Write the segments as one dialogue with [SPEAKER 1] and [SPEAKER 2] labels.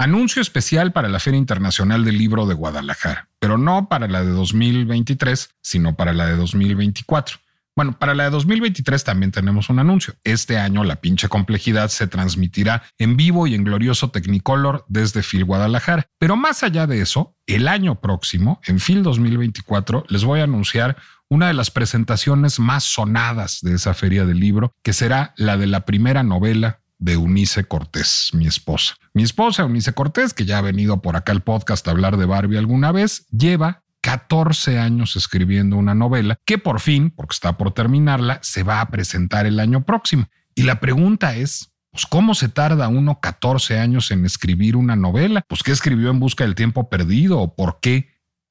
[SPEAKER 1] Anuncio especial para la Feria Internacional del Libro de Guadalajara, pero no para la de 2023, sino para la de 2024. Bueno, para la de 2023 también tenemos un anuncio. Este año la pinche complejidad se transmitirá en vivo y en glorioso Technicolor desde Phil Guadalajara. Pero más allá de eso, el año próximo, en Phil 2024, les voy a anunciar una de las presentaciones más sonadas de esa feria del libro, que será la de la primera novela de Unice Cortés, mi esposa. Mi esposa, Unice Cortés, que ya ha venido por acá al podcast a hablar de Barbie alguna vez, lleva 14 años escribiendo una novela que por fin, porque está por terminarla, se va a presentar el año próximo. Y la pregunta es, pues, ¿cómo se tarda uno 14 años en escribir una novela? Pues, ¿qué escribió en busca del tiempo perdido o por qué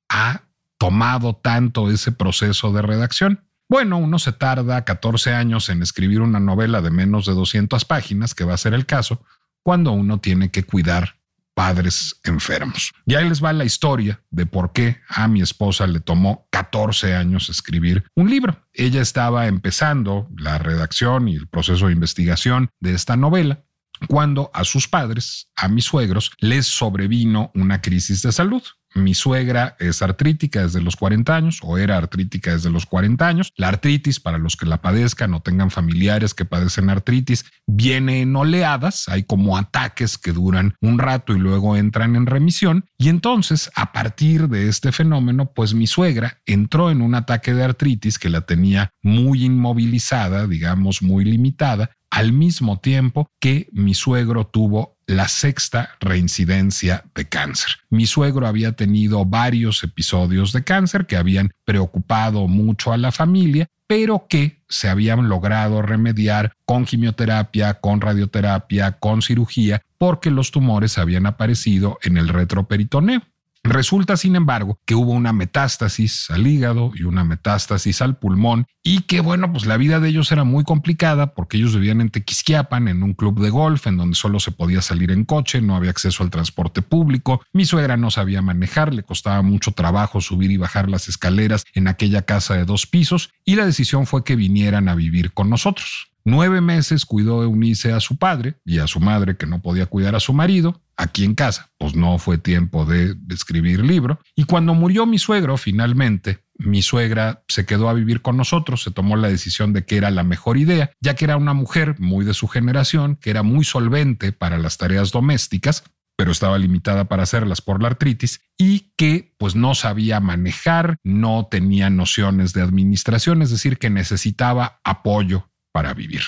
[SPEAKER 1] ha tomado tanto ese proceso de redacción? Bueno, uno se tarda 14 años en escribir una novela de menos de 200 páginas, que va a ser el caso, cuando uno tiene que cuidar padres enfermos. Y ahí les va la historia de por qué a mi esposa le tomó 14 años escribir un libro. Ella estaba empezando la redacción y el proceso de investigación de esta novela cuando a sus padres, a mis suegros, les sobrevino una crisis de salud. Mi suegra es artrítica desde los 40 años o era artrítica desde los 40 años. La artritis, para los que la padezcan o tengan familiares que padecen artritis, viene en oleadas. Hay como ataques que duran un rato y luego entran en remisión. Y entonces, a partir de este fenómeno, pues mi suegra entró en un ataque de artritis que la tenía muy inmovilizada, digamos, muy limitada, al mismo tiempo que mi suegro tuvo la sexta reincidencia de cáncer. Mi suegro había tenido varios episodios de cáncer que habían preocupado mucho a la familia, pero que se habían logrado remediar con quimioterapia, con radioterapia, con cirugía, porque los tumores habían aparecido en el retroperitoneo. Resulta, sin embargo, que hubo una metástasis al hígado y una metástasis al pulmón y que, bueno, pues la vida de ellos era muy complicada porque ellos vivían en Tequisquiapan, en un club de golf, en donde solo se podía salir en coche, no había acceso al transporte público. Mi suegra no sabía manejar, le costaba mucho trabajo subir y bajar las escaleras en aquella casa de dos pisos y la decisión fue que vinieran a vivir con nosotros. Nueve meses cuidó Eunice a su padre y a su madre que no podía cuidar a su marido aquí en casa. Pues no fue tiempo de, escribir libro. Y cuando murió mi suegro, finalmente, mi suegra se quedó a vivir con nosotros, se tomó la decisión de que era la mejor idea, ya que era una mujer muy de su generación, que era muy solvente para las tareas domésticas, pero estaba limitada para hacerlas por la artritis y que pues no sabía manejar, no tenía nociones de administración, es decir, que necesitaba apoyo para vivir.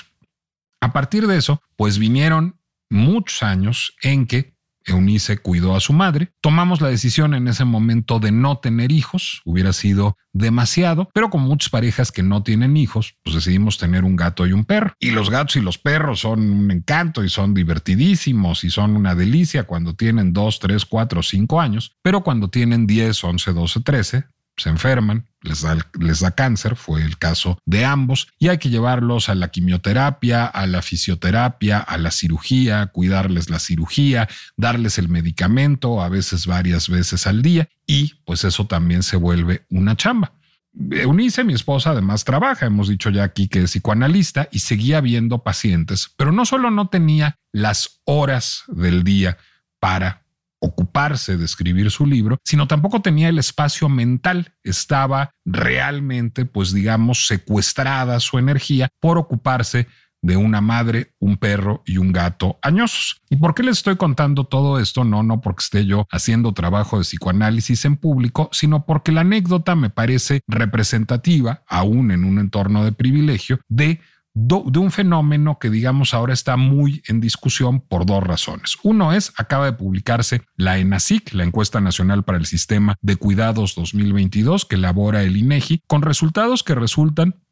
[SPEAKER 1] A partir de eso, pues vinieron muchos años en que Eunice cuidó a su madre. Tomamos la decisión en ese momento de no tener hijos, hubiera sido demasiado, pero con muchas parejas que no tienen hijos, pues decidimos tener un gato y un perro. Y los gatos y los perros son un encanto y son divertidísimos y son una delicia cuando tienen 2, 3, 4, 5 años, pero cuando tienen 10, 11, 12, 13, se enferman, les da, les da cáncer, fue el caso de ambos, y hay que llevarlos a la quimioterapia, a la fisioterapia, a la cirugía, cuidarles la cirugía, darles el medicamento, a veces varias veces al día, y pues eso también se vuelve una chamba. Eunice, mi esposa, además trabaja, hemos dicho ya aquí que es psicoanalista y seguía viendo pacientes, pero no solo no tenía las horas del día para ocuparse de escribir su libro, sino tampoco tenía el espacio mental. Estaba realmente, pues digamos, secuestrada su energía por ocuparse de una madre, un perro y un gato añosos. ¿Y por qué les estoy contando todo esto? No, no porque esté yo haciendo trabajo de psicoanálisis en público, sino porque la anécdota me parece representativa, aún en un entorno de privilegio, de de un fenómeno que digamos ahora está muy en discusión por dos razones. Uno es, acaba de publicarse la ENASIC, la Encuesta Nacional para el Sistema de Cuidados 2022, que elabora el INEGI, con resultados que resultan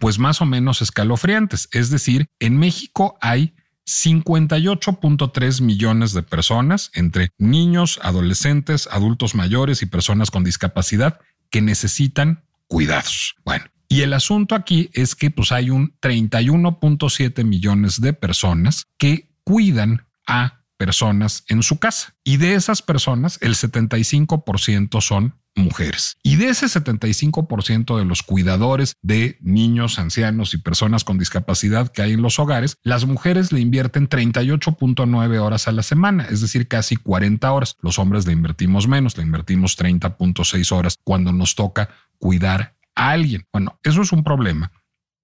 [SPEAKER 1] pues más o menos escalofriantes. Es decir, en México hay 58.3 millones de personas, entre niños, adolescentes, adultos mayores y personas con discapacidad, que necesitan cuidados. Bueno, y el asunto aquí es que pues hay un 31.7 millones de personas que cuidan a personas en su casa. Y de esas personas, el 75% son mujeres. Y de ese 75% de los cuidadores de niños, ancianos y personas con discapacidad que hay en los hogares, las mujeres le invierten 38.9 horas a la semana, es decir, casi 40 horas. Los hombres le invertimos menos, le invertimos 30.6 horas cuando nos toca cuidar a alguien. Bueno, eso es un problema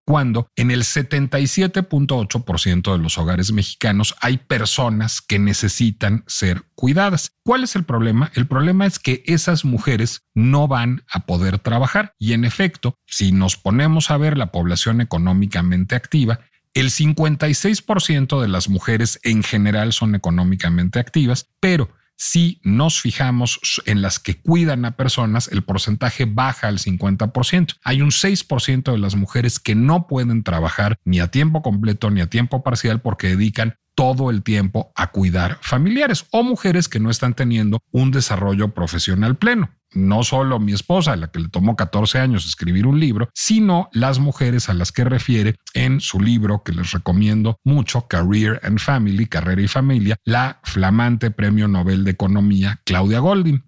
[SPEAKER 1] cuando en el 77.8% de los hogares mexicanos hay personas que necesitan ser cuidadas. ¿Cuál es el problema? El problema es que esas mujeres no van a poder trabajar y en efecto, si nos ponemos a ver la población económicamente activa, el 56% de las mujeres en general son económicamente activas, pero si nos fijamos en las que cuidan a personas, el porcentaje baja al 50%. Hay un 6% de las mujeres que no pueden trabajar ni a tiempo completo ni a tiempo parcial porque dedican todo el tiempo a cuidar familiares o mujeres que no están teniendo un desarrollo profesional pleno no solo mi esposa, a la que le tomó 14 años escribir un libro, sino las mujeres a las que refiere en su libro que les recomiendo mucho, Career and Family, Carrera y Familia, la flamante Premio Nobel de Economía Claudia Goldin.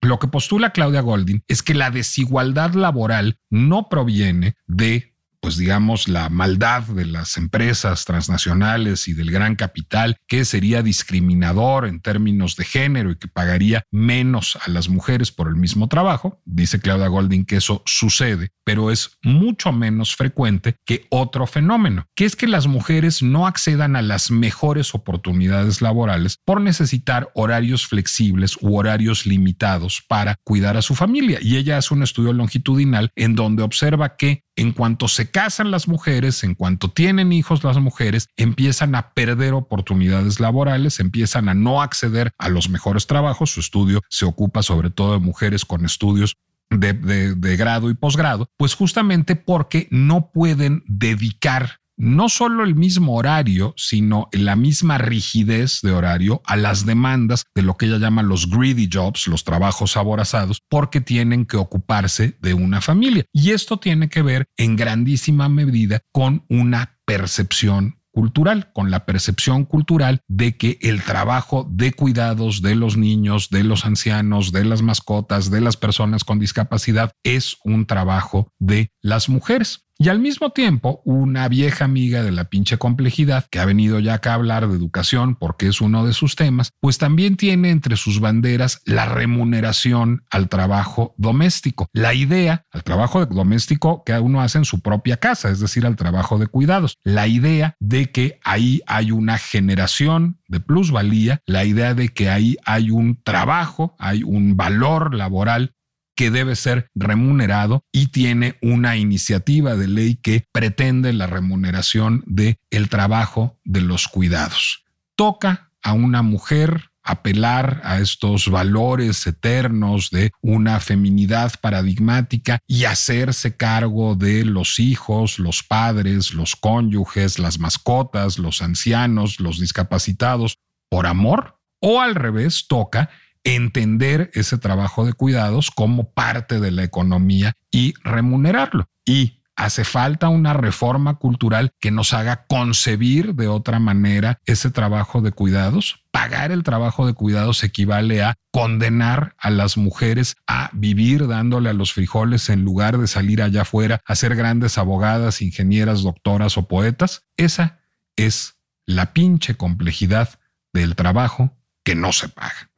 [SPEAKER 1] Lo que postula Claudia Goldin es que la desigualdad laboral no proviene de pues digamos, la maldad de las empresas transnacionales y del gran capital, que sería discriminador en términos de género y que pagaría menos a las mujeres por el mismo trabajo. Dice Claudia Golding que eso sucede, pero es mucho menos frecuente que otro fenómeno, que es que las mujeres no accedan a las mejores oportunidades laborales por necesitar horarios flexibles u horarios limitados para cuidar a su familia. Y ella hace un estudio longitudinal en donde observa que en cuanto se casan las mujeres, en cuanto tienen hijos las mujeres, empiezan a perder oportunidades laborales, empiezan a no acceder a los mejores trabajos. Su estudio se ocupa sobre todo de mujeres con estudios de, de, grado y posgrado, pues justamente porque no pueden dedicar no solo el mismo horario, sino la misma rigidez de horario a las demandas de lo que ella llama los greedy jobs, los trabajos aborazados, porque tienen que ocuparse de una familia. Y esto tiene que ver en grandísima medida con una percepción cultural, con la percepción cultural de que el trabajo de cuidados de los niños, de los ancianos, de las mascotas, de las personas con discapacidad es un trabajo de las mujeres. Y al mismo tiempo, una vieja amiga de la pinche complejidad, que ha venido ya acá a hablar de educación porque es uno de sus temas, pues también tiene entre sus banderas la remuneración al trabajo doméstico. La idea, al trabajo doméstico que uno hace en su propia casa, es decir, al trabajo de cuidados. La idea de que ahí hay una generación de plusvalía, la idea de que ahí hay un trabajo, hay un valor laboral que debe ser remunerado y tiene una iniciativa de ley que pretende la remuneración de el trabajo de los cuidados. Toca a una mujer apelar a estos valores eternos de una feminidad paradigmática y hacerse cargo de los hijos, los padres, los cónyuges, las mascotas, los ancianos, los discapacitados, por amor, o al revés, toca entender ese trabajo de cuidados como parte de la economía y remunerarlo. Y hace falta una reforma cultural que nos haga concebir de otra manera ese trabajo de cuidados. Pagar el trabajo de cuidados equivale a condenar a las mujeres a vivir dándole a los frijoles en lugar de salir allá afuera a ser grandes abogadas, ingenieras, doctoras o poetas. Esa es la pinche complejidad del trabajo que no se paga.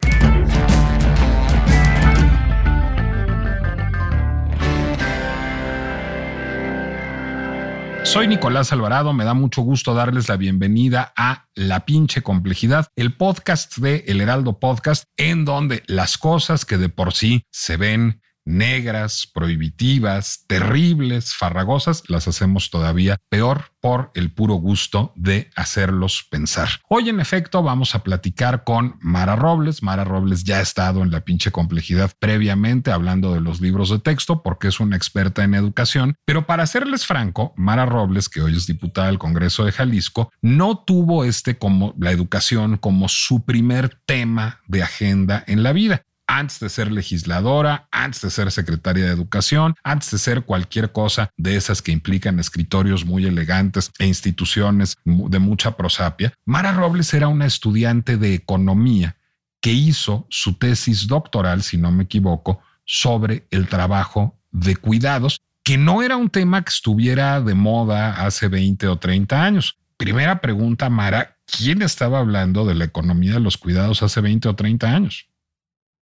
[SPEAKER 1] Soy Nicolás Alvarado, me da mucho gusto darles la bienvenida a La pinche complejidad, el podcast de El Heraldo Podcast, en donde las cosas que de por sí se ven negras, prohibitivas, terribles, farragosas, las hacemos todavía peor por el puro gusto de hacerlos pensar. Hoy, en efecto, vamos a platicar con Mara Robles. Mara Robles ya ha estado en la pinche complejidad previamente hablando de los libros de texto porque es una experta en educación. Pero para serles franco, Mara Robles, que hoy es diputada del Congreso de Jalisco, no tuvo este como la educación como su primer tema de agenda en la vida antes de ser legisladora, antes de ser secretaria de educación, antes de ser cualquier cosa de esas que implican escritorios muy elegantes e instituciones de mucha prosapia, Mara Robles era una estudiante de economía que hizo su tesis doctoral, si no me equivoco, sobre el trabajo de cuidados, que no era un tema que estuviera de moda hace 20 o 30 años. Primera pregunta, Mara, ¿quién estaba hablando de la economía de los cuidados hace 20 o 30 años?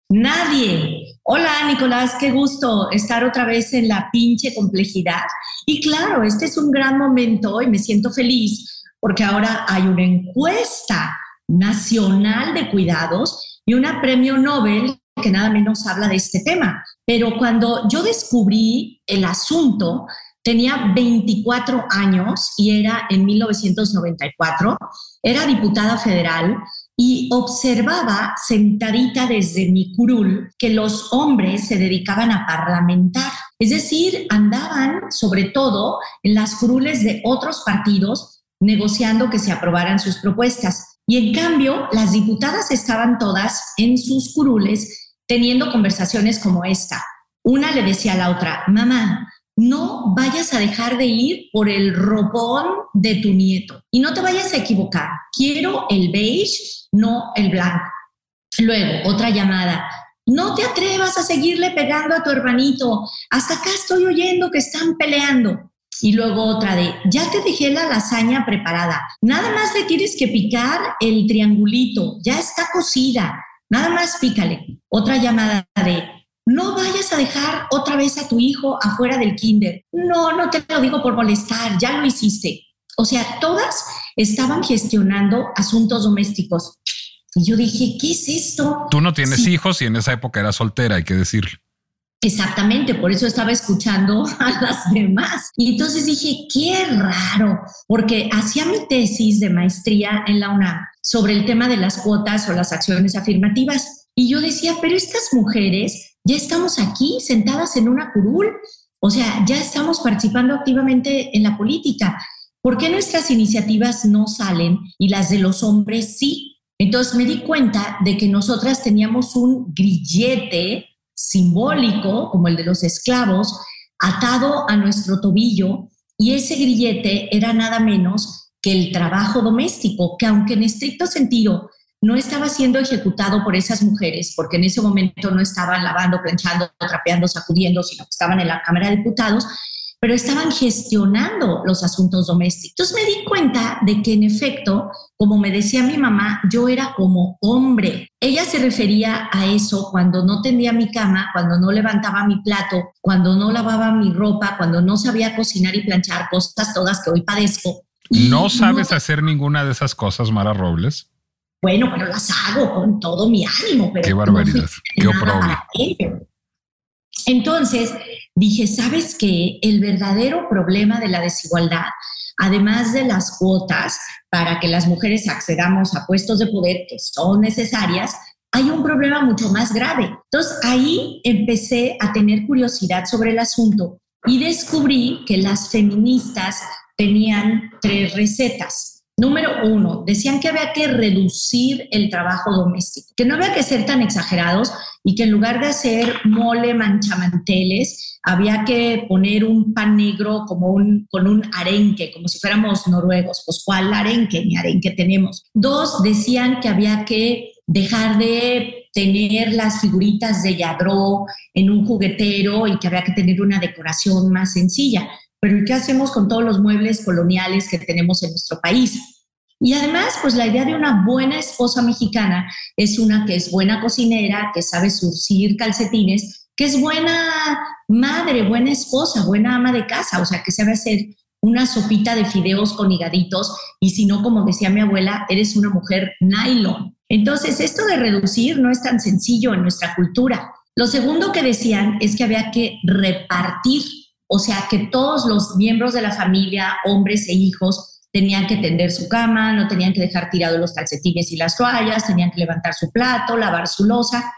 [SPEAKER 2] Nadie. Hola, Nicolás, qué gusto estar otra vez en la pinche complejidad. Y claro, este es un gran momento y me siento feliz porque ahora hay una encuesta nacional de cuidados y una premio Nobel que nada menos habla de este tema. Pero cuando yo descubrí el asunto, tenía 24 años y era en 1994, era diputada federal y observaba sentadita desde mi curul que los hombres se dedicaban a parlamentar, es decir, andaban sobre todo en las curules de otros partidos negociando que se aprobaran sus propuestas. Y en cambio, las diputadas estaban todas en sus curules teniendo conversaciones como esta. Una le decía a la otra, mamá, no vayas a dejar de ir por el ropón de tu nieto y no te vayas a equivocar. Quiero el beige no el blanco. Luego, otra llamada. No te atrevas a seguirle pegando a tu hermanito. Hasta acá estoy oyendo que están peleando. Y luego otra de, ya te dejé la lasaña preparada. Nada más le tienes que picar el triangulito. Ya está cocida. Nada más pícale. Otra llamada de, no vayas a dejar otra vez a tu hijo afuera del kinder. No, no te lo digo por molestar. Ya lo hiciste. O sea, todas estaban gestionando asuntos domésticos. Y yo dije, ¿qué es esto?
[SPEAKER 1] Tú no tienes hijos y en esa época era soltera, hay que decirlo.
[SPEAKER 2] Exactamente, por eso estaba escuchando a las demás. Y entonces dije, qué raro, porque hacía mi tesis de maestría en la UNAM sobre el tema de las cuotas o las acciones afirmativas. Y yo decía, pero estas mujeres ya estamos aquí sentadas en una curul, o sea, ya estamos participando activamente en la política. ¿Por qué nuestras iniciativas no salen y las de los hombres sí? Entonces me di cuenta de que nosotras teníamos un grillete simbólico, como el de los esclavos, atado a nuestro tobillo, y ese grillete era nada menos que el trabajo doméstico, que aunque en estricto sentido no estaba siendo ejecutado por esas mujeres, porque en ese momento no estaban lavando, planchando, trapeando, sacudiendo, sino que estaban en la Cámara de Diputados, pero estaban gestionando los asuntos domésticos. Entonces me di cuenta de que en efecto, como me decía mi mamá, yo era como hombre. Ella se refería a eso cuando no tendía mi cama, cuando no levantaba mi plato, cuando no lavaba mi ropa, cuando no sabía cocinar y planchar cosas todas que hoy padezco.
[SPEAKER 1] ¿No sabes hacer ninguna de esas cosas, Mara Robles?
[SPEAKER 2] Bueno, pero las hago con todo mi ánimo. Pero
[SPEAKER 1] Qué barbaridad, qué oprobio.
[SPEAKER 2] Entonces, dije, ¿sabes qué? El verdadero problema de la desigualdad, además de las cuotas para que las mujeres accedamos a puestos de poder que son necesarias, hay un problema mucho más grave. Entonces, ahí empecé a tener curiosidad sobre el asunto y descubrí que las feministas tenían tres recetas. Número uno, decían que había que reducir el trabajo doméstico, que no había que ser tan exagerados y que en lugar de hacer mole manchamanteles, había que poner un pan negro como un, con un arenque, como si fuéramos noruegos. Pues ¿cuál arenque? Ni arenque tenemos. Dos, decían que había que dejar de tener las figuritas de Yadro en un juguetero y que había que tener una decoración más sencilla. Pero ¿qué hacemos con todos los muebles coloniales que tenemos en nuestro país? Y además, pues la idea de una buena esposa mexicana es una que es buena cocinera, que sabe surcir calcetines, que es buena madre, buena esposa, buena ama de casa, o sea, que sabe hacer una sopita de fideos con higaditos y si no, como decía mi abuela, eres una mujer nylon. Entonces, esto de reducir no es tan sencillo en nuestra cultura. Lo segundo que decían es que había que repartir, o sea, que todos los miembros de la familia, hombres e hijos, tenían que tender su cama, no tenían que dejar tirados los calcetines y las toallas, tenían que levantar su plato, lavar su losa.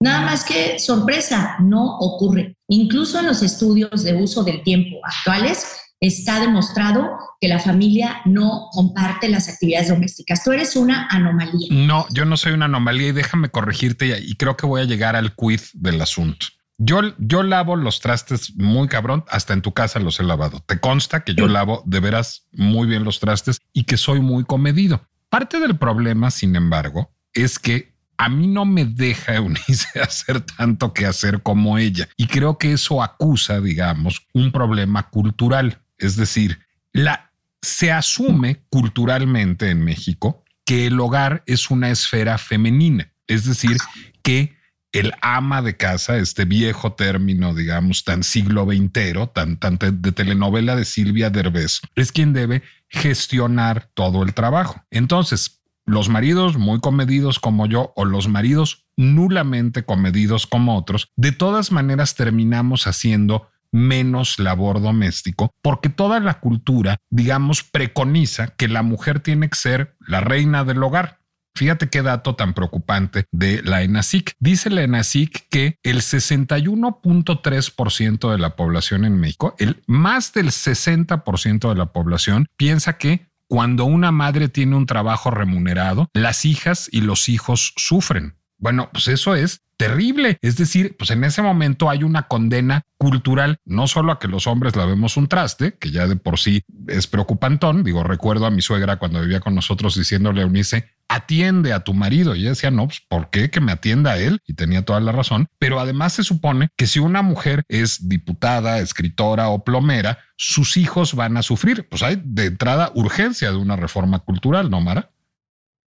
[SPEAKER 2] Nada más que sorpresa, no ocurre. Incluso en los estudios de uso del tiempo actuales, está demostrado que la familia no comparte las actividades domésticas. Tú eres una anomalía.
[SPEAKER 1] No, yo no soy una anomalía y déjame corregirte y creo que voy a llegar al quiz del asunto. Yo, yo lavo los trastes muy cabrón, hasta en tu casa los he lavado. Te consta que yo lavo de veras muy bien los trastes y que soy muy comedido. Parte del problema, sin embargo, es que a mí no me deja Eunice hacer tanto que hacer como ella. Y creo que eso acusa, digamos, un problema cultural. Es decir, la, se asume culturalmente en México que el hogar es una esfera femenina, es decir, que el ama de casa, este viejo término, digamos, tan siglo XX, tan, tan de telenovela de Silvia Derbez, es quien debe gestionar todo el trabajo. Entonces, los maridos muy comedidos como yo o los maridos nulamente comedidos como otros, de todas maneras terminamos haciendo menos labor doméstico, porque toda la cultura, digamos, preconiza que la mujer tiene que ser la reina del hogar. Fíjate qué dato tan preocupante de la ENASIC. Dice la ENASIC que el 61.3% de la población en México, el más del 60% de la población piensa que cuando una madre tiene un trabajo remunerado, las hijas y los hijos sufren. Bueno, pues eso es terrible. Es decir, pues en ese momento hay una condena cultural, no solo a que los hombres lavemos un traste, que ya de por sí es preocupantón. Digo, recuerdo a mi suegra cuando vivía con nosotros diciéndole a Eunice, atiende a tu marido. Y ella decía, no, pues ¿por qué que me atienda a él? Y tenía toda la razón. Pero además se supone que si una mujer es diputada, escritora o plomera, sus hijos van a sufrir. Pues hay de entrada urgencia de una reforma cultural, ¿no, Mara?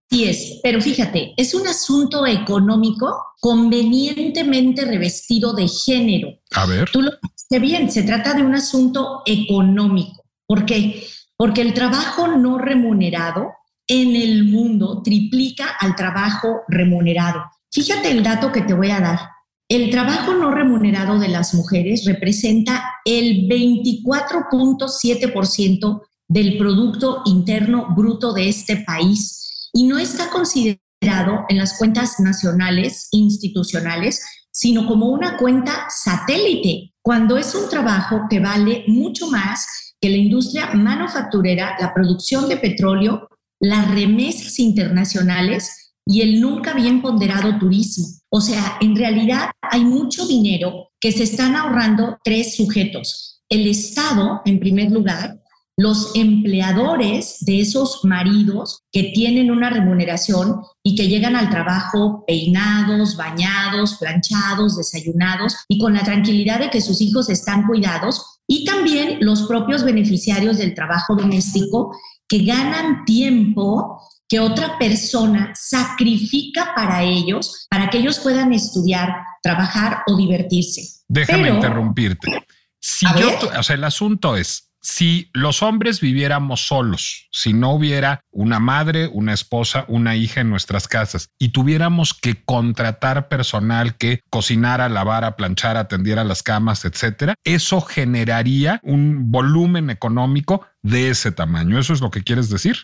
[SPEAKER 2] Sí es, pero fíjate, es un asunto económico convenientemente revestido de género.
[SPEAKER 1] A ver.
[SPEAKER 2] Tú lo dijiste bien, se trata de un asunto económico. ¿Por qué? Porque el trabajo no remunerado en el mundo triplica al trabajo remunerado. Fíjate el dato que te voy a dar. El trabajo no remunerado de las mujeres representa el 24.7% del Producto Interno Bruto de este país y no está considerado en las cuentas nacionales institucionales, sino como una cuenta satélite, cuando es un trabajo que vale mucho más que la industria manufacturera, la producción de petróleo, las remesas internacionales y el nunca bien ponderado turismo. O sea, en realidad hay mucho dinero que se están ahorrando tres sujetos. El Estado, en primer lugar, los empleadores de esos maridos que tienen una remuneración y que llegan al trabajo peinados, bañados, planchados, desayunados y con la tranquilidad de que sus hijos están cuidados, y también los propios beneficiarios del trabajo doméstico que ganan tiempo que otra persona sacrifica para ellos, para que ellos puedan estudiar, trabajar o divertirse.
[SPEAKER 1] Déjame interrumpirte. Si yo, o sea, el asunto es, si los hombres viviéramos solos, si no hubiera una madre, una esposa, una hija en nuestras casas y tuviéramos que contratar personal que cocinara, lavara, planchara, atendiera las camas, etcétera, eso generaría un volumen económico de ese tamaño. ¿Eso es lo que quieres decir?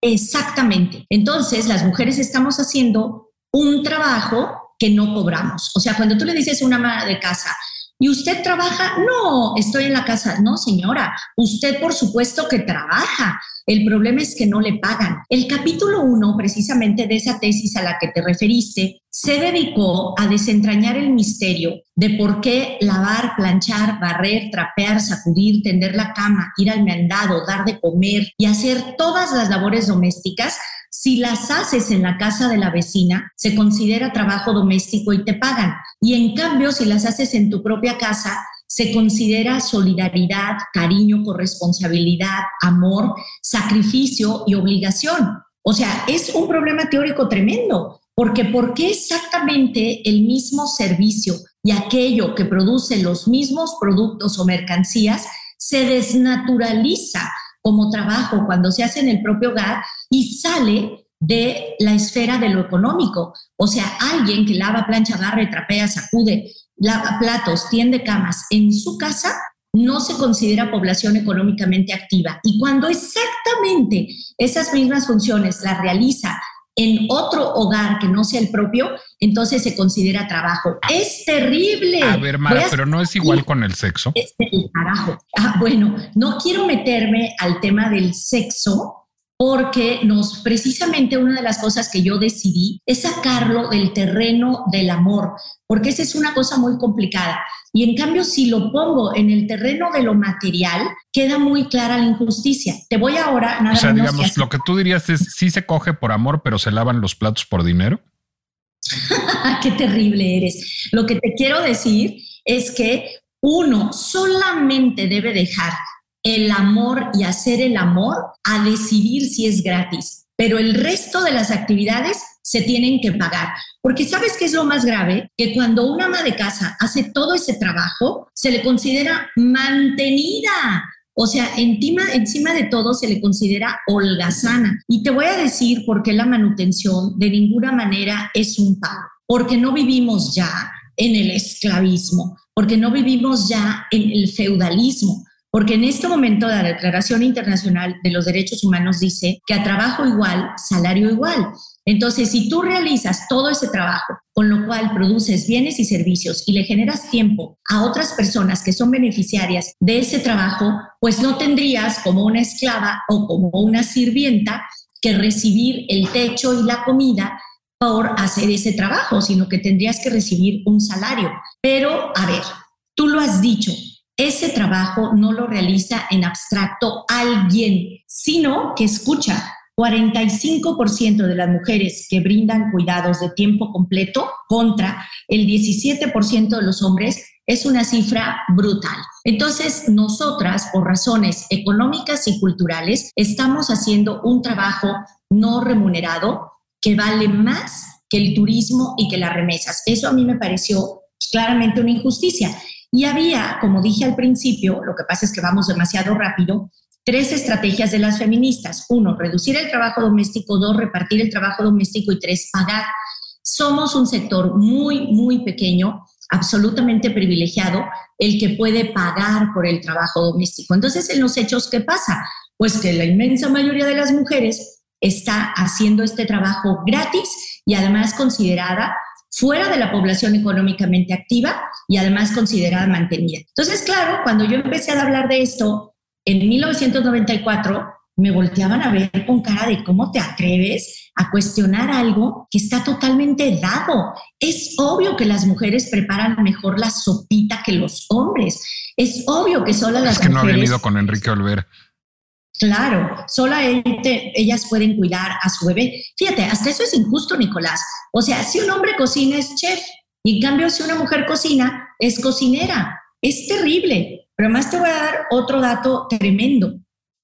[SPEAKER 2] Exactamente. Entonces, las mujeres estamos haciendo un trabajo que no cobramos. O sea, cuando tú le dices a una ama de casa, ¿Y usted trabaja? No, estoy en la casa. No, señora, usted por supuesto que trabaja. El problema es que no le pagan. El capítulo 1, precisamente de esa tesis a la que te referiste, se dedicó a desentrañar el misterio de por qué lavar, planchar, barrer, trapear, sacudir, tender la cama, ir al mandado, dar de comer y hacer todas las labores domésticas si las haces en la casa de la vecina, se considera trabajo doméstico y te pagan. Y en cambio, si las haces en tu propia casa, se considera solidaridad, cariño, corresponsabilidad, amor, sacrificio y obligación. O sea, es un problema teórico tremendo, porque ¿por qué exactamente el mismo servicio y aquello que produce los mismos productos o mercancías se desnaturaliza como trabajo cuando se hace en el propio hogar y sale de la esfera de lo económico. O sea, alguien que lava, plancha, barre, trapea, sacude lava platos, tiende camas en su casa, no se considera población económicamente activa. Y cuando exactamente esas mismas funciones las realiza en otro hogar que no sea el propio, entonces se considera trabajo. Es terrible.
[SPEAKER 1] A ver, Mara, pero no es igual con el sexo.
[SPEAKER 2] Es el carajo. Ah, bueno, no quiero meterme al tema del sexo porque nos precisamente una de las cosas que yo decidí es sacarlo del terreno del amor, porque esa es una cosa muy complicada. Y en cambio, si lo pongo en el terreno de lo material, queda muy clara la injusticia. Te voy ahora
[SPEAKER 1] nada O sea, digamos, lo que tú dirías es, sí se coge por amor, pero se lavan los platos por dinero.
[SPEAKER 2] Qué terrible eres. Lo que te quiero decir es que uno solamente debe dejar el amor y hacer el amor a decidir si es gratis, pero el resto de las actividades se tienen que pagar. Porque sabes qué es lo más grave? Que cuando una ama de casa hace todo ese trabajo, se le considera mantenida. O sea, encima, encima de todo se le considera holgazana. Y te voy a decir por qué la manutención de ninguna manera es un pago. Porque no vivimos ya en el esclavismo, porque no vivimos ya en el feudalismo, porque en este momento la Declaración Internacional de los Derechos Humanos dice que a trabajo igual, salario igual. Entonces, si tú realizas todo ese trabajo, con lo cual produces bienes y servicios y le generas tiempo a otras personas que son beneficiarias de ese trabajo, pues no tendrías como una esclava o como una sirvienta que recibir el techo y la comida por hacer ese trabajo, sino que tendrías que recibir un salario. Pero, a ver, tú lo has dicho, ese trabajo no lo realiza en abstracto alguien, sino que escucha. 45% de las mujeres que brindan cuidados de tiempo completo contra el 17% de los hombres es una cifra brutal. Entonces, nosotras, por razones económicas y culturales, estamos haciendo un trabajo no remunerado que vale más que el turismo y que las remesas. Eso a mí me pareció claramente una injusticia. Y había, como dije al principio, lo que pasa es que vamos demasiado rápido, tres estrategias de las feministas. Uno, reducir el trabajo doméstico. Dos, repartir el trabajo doméstico. Y tres, pagar. Somos un sector muy, muy pequeño, absolutamente privilegiado, el que puede pagar por el trabajo doméstico. Entonces, en los hechos, ¿qué pasa? Pues que la inmensa mayoría de las mujeres está haciendo este trabajo gratis y además considerada fuera de la población económicamente activa y además considerada mantenida. Entonces, claro, cuando yo empecé a hablar de esto en 1994, me volteaban a ver con cara de cómo te atreves a cuestionar algo que está totalmente dado. Es obvio que las mujeres preparan mejor la sopita que los hombres. Es obvio que solo las
[SPEAKER 1] es que
[SPEAKER 2] no
[SPEAKER 1] habían ido con Enrique Olvera.
[SPEAKER 2] Claro, solo ellas pueden cuidar a su bebé. Fíjate, hasta eso es injusto, Nicolás. O sea, si un hombre cocina es chef y en cambio si una mujer cocina es cocinera. Es terrible. Pero además te voy a dar otro dato tremendo.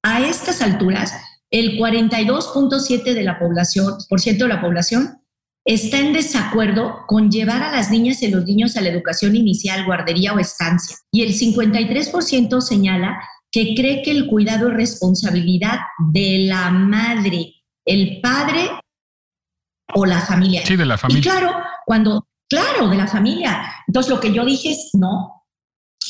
[SPEAKER 2] A estas alturas, el 42.7 de la población, por ciento de la población, está en desacuerdo con llevar a las niñas y los niños a la educación inicial, guardería o estancia. Y el 53% señala que cree que el cuidado es responsabilidad de la madre, el padre o la familia.
[SPEAKER 1] Sí, de la familia.
[SPEAKER 2] Y claro, cuando, claro, de la familia. Entonces lo que yo dije es, no,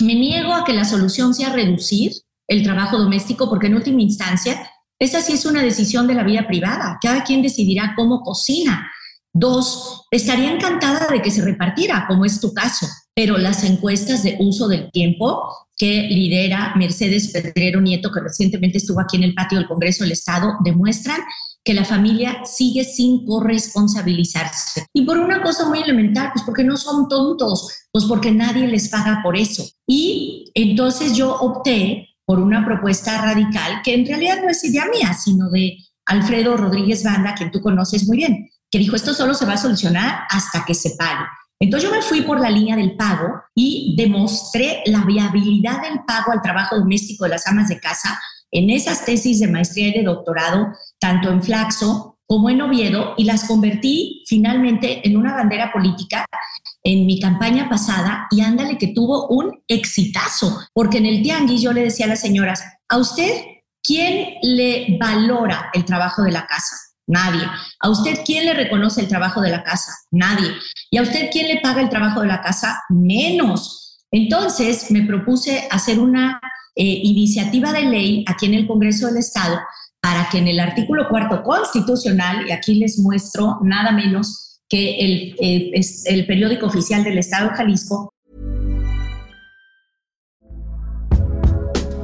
[SPEAKER 2] me niego a que la solución sea reducir el trabajo doméstico porque en última instancia, esa sí es una decisión de la vida privada. Cada quien decidirá cómo cocina. Dos, estaría encantada de que se repartiera, como es tu caso, pero las encuestas de uso del tiempo que lidera Mercedes Pedrero Nieto, que recientemente estuvo aquí en el patio del Congreso del Estado, demuestran que la familia sigue sin corresponsabilizarse. Y por una cosa muy elemental, pues porque no son tontos, pues porque nadie les paga por eso. Y entonces yo opté por una propuesta radical que en realidad no es idea mía, sino de Alfredo Rodríguez Banda, quien tú conoces muy bien, que dijo esto solo se va a solucionar hasta que se pague. Entonces yo me fui por la línea del pago y demostré la viabilidad del pago al trabajo doméstico de las amas de casa en esas tesis de maestría y de doctorado, tanto en Flaxo como en Oviedo, y las convertí finalmente en una bandera política en mi campaña pasada y ándale que tuvo un exitazo, porque en el tianguis yo le decía a las señoras, a usted, ¿quién le valora el trabajo de la casa? Nadie. ¿A usted quién le reconoce el trabajo de la casa? Nadie. ¿Y a usted quién le paga el trabajo de la casa? Menos. Entonces me propuse hacer una eh, iniciativa de ley aquí en el Congreso del Estado para que en el artículo cuarto constitucional, y aquí les muestro nada menos que el, eh, el periódico oficial del Estado de Jalisco,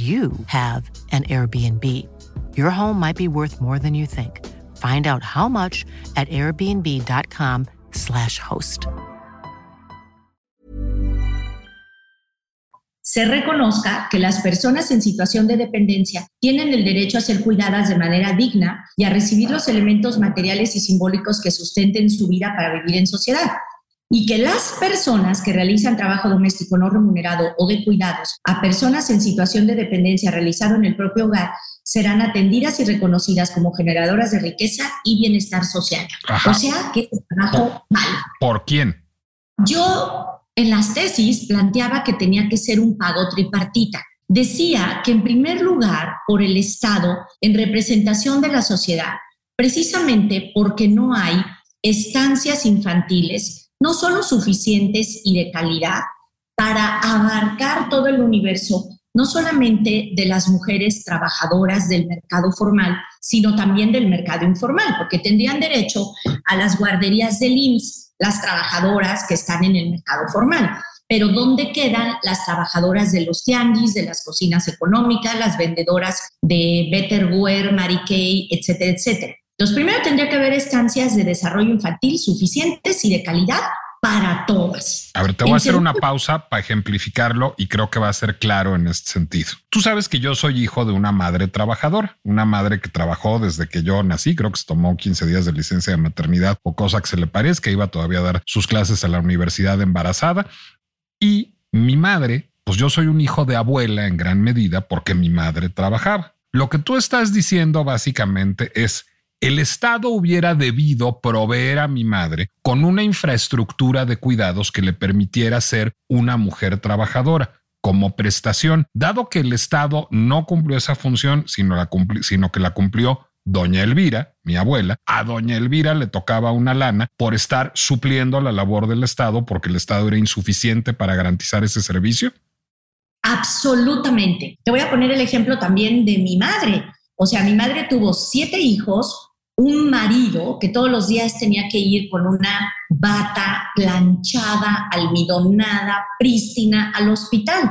[SPEAKER 3] you have an Airbnb. Your home might be worth more than you think. Find out how much at airbnb.com/slash host.
[SPEAKER 2] Se reconozca que las personas en situación de dependencia tienen el derecho a ser cuidadas de manera digna y a recibir los elementos materiales y simbólicos que sustenten su vida para vivir en sociedad y que las personas que realizan trabajo doméstico no remunerado o de cuidados a personas en situación de dependencia realizado en el propio hogar serán atendidas y reconocidas como generadoras de riqueza y bienestar social. O sea, que es trabajo malo.
[SPEAKER 1] ¿Por quién?
[SPEAKER 2] Yo en las tesis planteaba que tenía que ser un pago tripartita. Decía que en primer lugar por el Estado en representación de la sociedad, precisamente porque no hay estancias infantiles no solo suficientes y de calidad para abarcar todo el universo, no solamente de las mujeres trabajadoras del mercado formal, sino también del mercado informal, porque tendrían derecho a las guarderías del IMSS, las trabajadoras que están en el mercado formal. Pero ¿dónde quedan las trabajadoras de los tianguis, de las cocinas económicas, las vendedoras de Betterware, Mary Kay, etcétera, etcétera? Entonces, primero tendría que haber estancias de desarrollo infantil suficientes y de calidad para todas.
[SPEAKER 1] A ver, te voy a hacer una pausa para ejemplificarlo y creo que va a ser claro en este sentido. Tú sabes que yo soy hijo de una madre trabajadora, una madre que trabajó desde que yo nací, creo que se tomó 15 días de licencia de maternidad o cosa que se le parezca, iba todavía a dar sus clases a la universidad embarazada y mi madre, pues yo soy un hijo de abuela en gran medida porque mi madre trabajaba. Lo que tú estás diciendo básicamente es el Estado hubiera debido proveer a mi madre con una infraestructura de cuidados que le permitiera ser una mujer trabajadora como prestación, dado que el Estado no cumplió esa función, sino, que la cumplió doña Elvira, mi abuela, a doña Elvira le tocaba una lana por estar supliendo la labor del Estado porque el Estado era insuficiente para garantizar ese servicio?
[SPEAKER 2] Absolutamente. Te voy a poner el ejemplo también de mi madre. O sea, mi madre tuvo siete hijos, un marido que todos los días tenía que ir con una bata planchada, almidonada, prístina al hospital.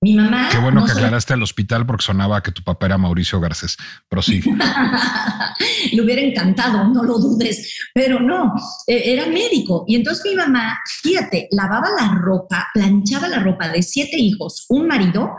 [SPEAKER 2] Mi mamá.
[SPEAKER 1] Qué bueno que aclaraste al hospital porque sonaba que tu papá era Mauricio Garcés. Prosigue.
[SPEAKER 2] Le hubiera encantado, no lo dudes, pero no, e, era médico. Y entonces mi mamá, fíjate, lavaba la ropa, planchaba la ropa de siete hijos, un marido,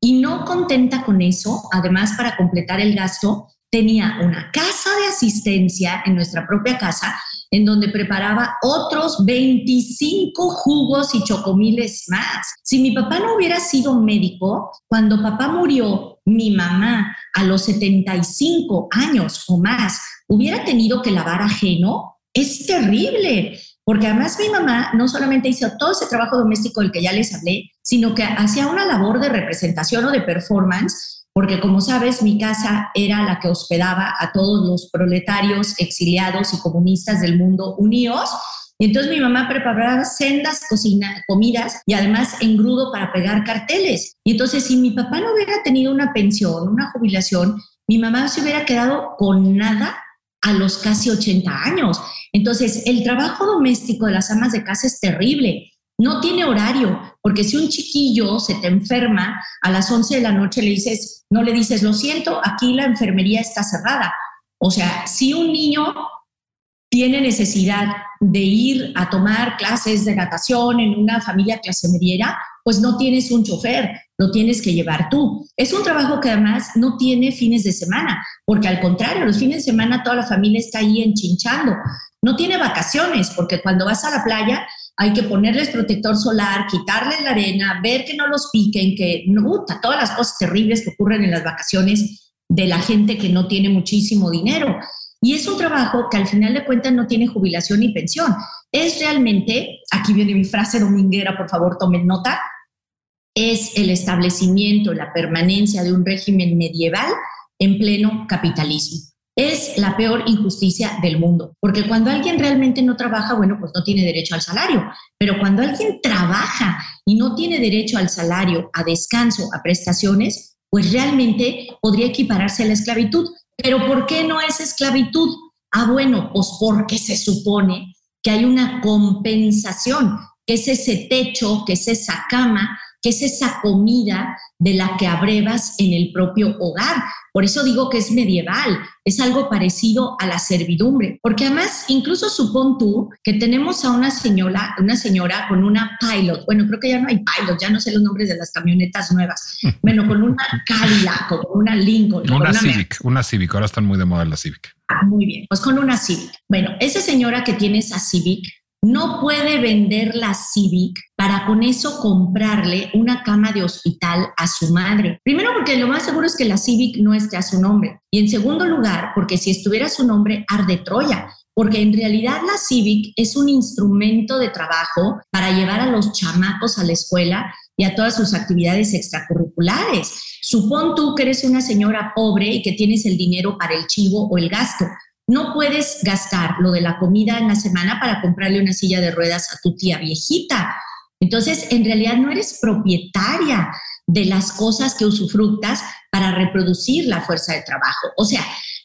[SPEAKER 2] y no contenta con eso, además para completar el gasto, tenía una casa de asistencia en nuestra propia casa, en donde preparaba otros 25 jugos y chocomiles más. Si mi papá no hubiera sido médico, cuando papá murió, mi mamá a los 75 años o más hubiera tenido que lavar ajeno, es terrible. Porque además mi mamá no solamente hizo todo ese trabajo doméstico del que ya les hablé, sino que hacía una labor de representación o de performance porque como sabes, mi casa era la que hospedaba a todos los proletarios exiliados y comunistas del mundo unidos. Y entonces mi mamá preparaba sendas cocina, comidas y además engrudo para pegar carteles. Y entonces si mi papá no hubiera tenido una pensión, una jubilación, mi mamá se hubiera quedado con nada a los casi 80 años. Entonces el trabajo doméstico de las amas de casa es terrible. No tiene horario, porque si un chiquillo se te enferma a las 11 de la noche, le dices, no le dices, lo siento, aquí la enfermería está cerrada. O sea, si un niño tiene necesidad de ir a tomar clases de natación en una familia clase mediera, pues no tienes un chofer, lo tienes que llevar tú. Es un trabajo que además no tiene fines de semana, porque al contrario, los fines de semana toda la familia está ahí enchinchando. no tiene vacaciones, porque cuando vas a la playa hay que ponerles protector solar, quitarles la arena, ver que no los piquen, que no, todas las cosas terribles que ocurren en las vacaciones de la gente que no tiene muchísimo dinero. Y es un trabajo que al final de cuentas no tiene jubilación ni pensión. Es realmente, aquí viene mi frase dominguera, por favor tomen nota, es el establecimiento, la permanencia de un régimen medieval en pleno capitalismo. Es la peor injusticia del mundo, porque cuando alguien realmente no trabaja, bueno, pues no tiene derecho al salario, pero cuando alguien trabaja y no tiene derecho al salario, a descanso, a prestaciones, pues realmente podría equipararse a la esclavitud. Pero ¿por qué no es esclavitud? Ah, bueno, pues porque se supone que hay una compensación, que es ese techo, que es esa cama, que es esa comida de la que abrevas en el propio hogar. Por eso digo que es medieval, es algo parecido a la servidumbre, porque además incluso supón tú que tenemos a una señora, una señora con una pilot, bueno, creo que ya no hay pilot, ya no sé los nombres de las camionetas nuevas, bueno, con una Cadillac con una Lincoln.
[SPEAKER 1] Una, Civic, una Civic, ahora están muy de moda la Civic.
[SPEAKER 2] Ah, muy bien, pues con una Civic. Bueno, esa señora que tiene esa Civic no puede vender la Civic para con eso comprarle una cama de hospital a su madre. Primero porque lo más seguro es que la Civic no esté a su nombre. Y en segundo lugar, porque si estuviera a su nombre, arde Troya. Porque en realidad la Civic es un instrumento de trabajo para llevar a los chamacos a la escuela y a todas sus actividades extracurriculares. Supón tú que eres una señora pobre y que tienes el dinero para el chivo o el gasto. No puedes gastar lo de la comida en la semana para comprarle una silla de ruedas a tu tía viejita. Entonces, en realidad no eres propietaria de las cosas que usufructas para reproducir la fuerza de trabajo. O sea,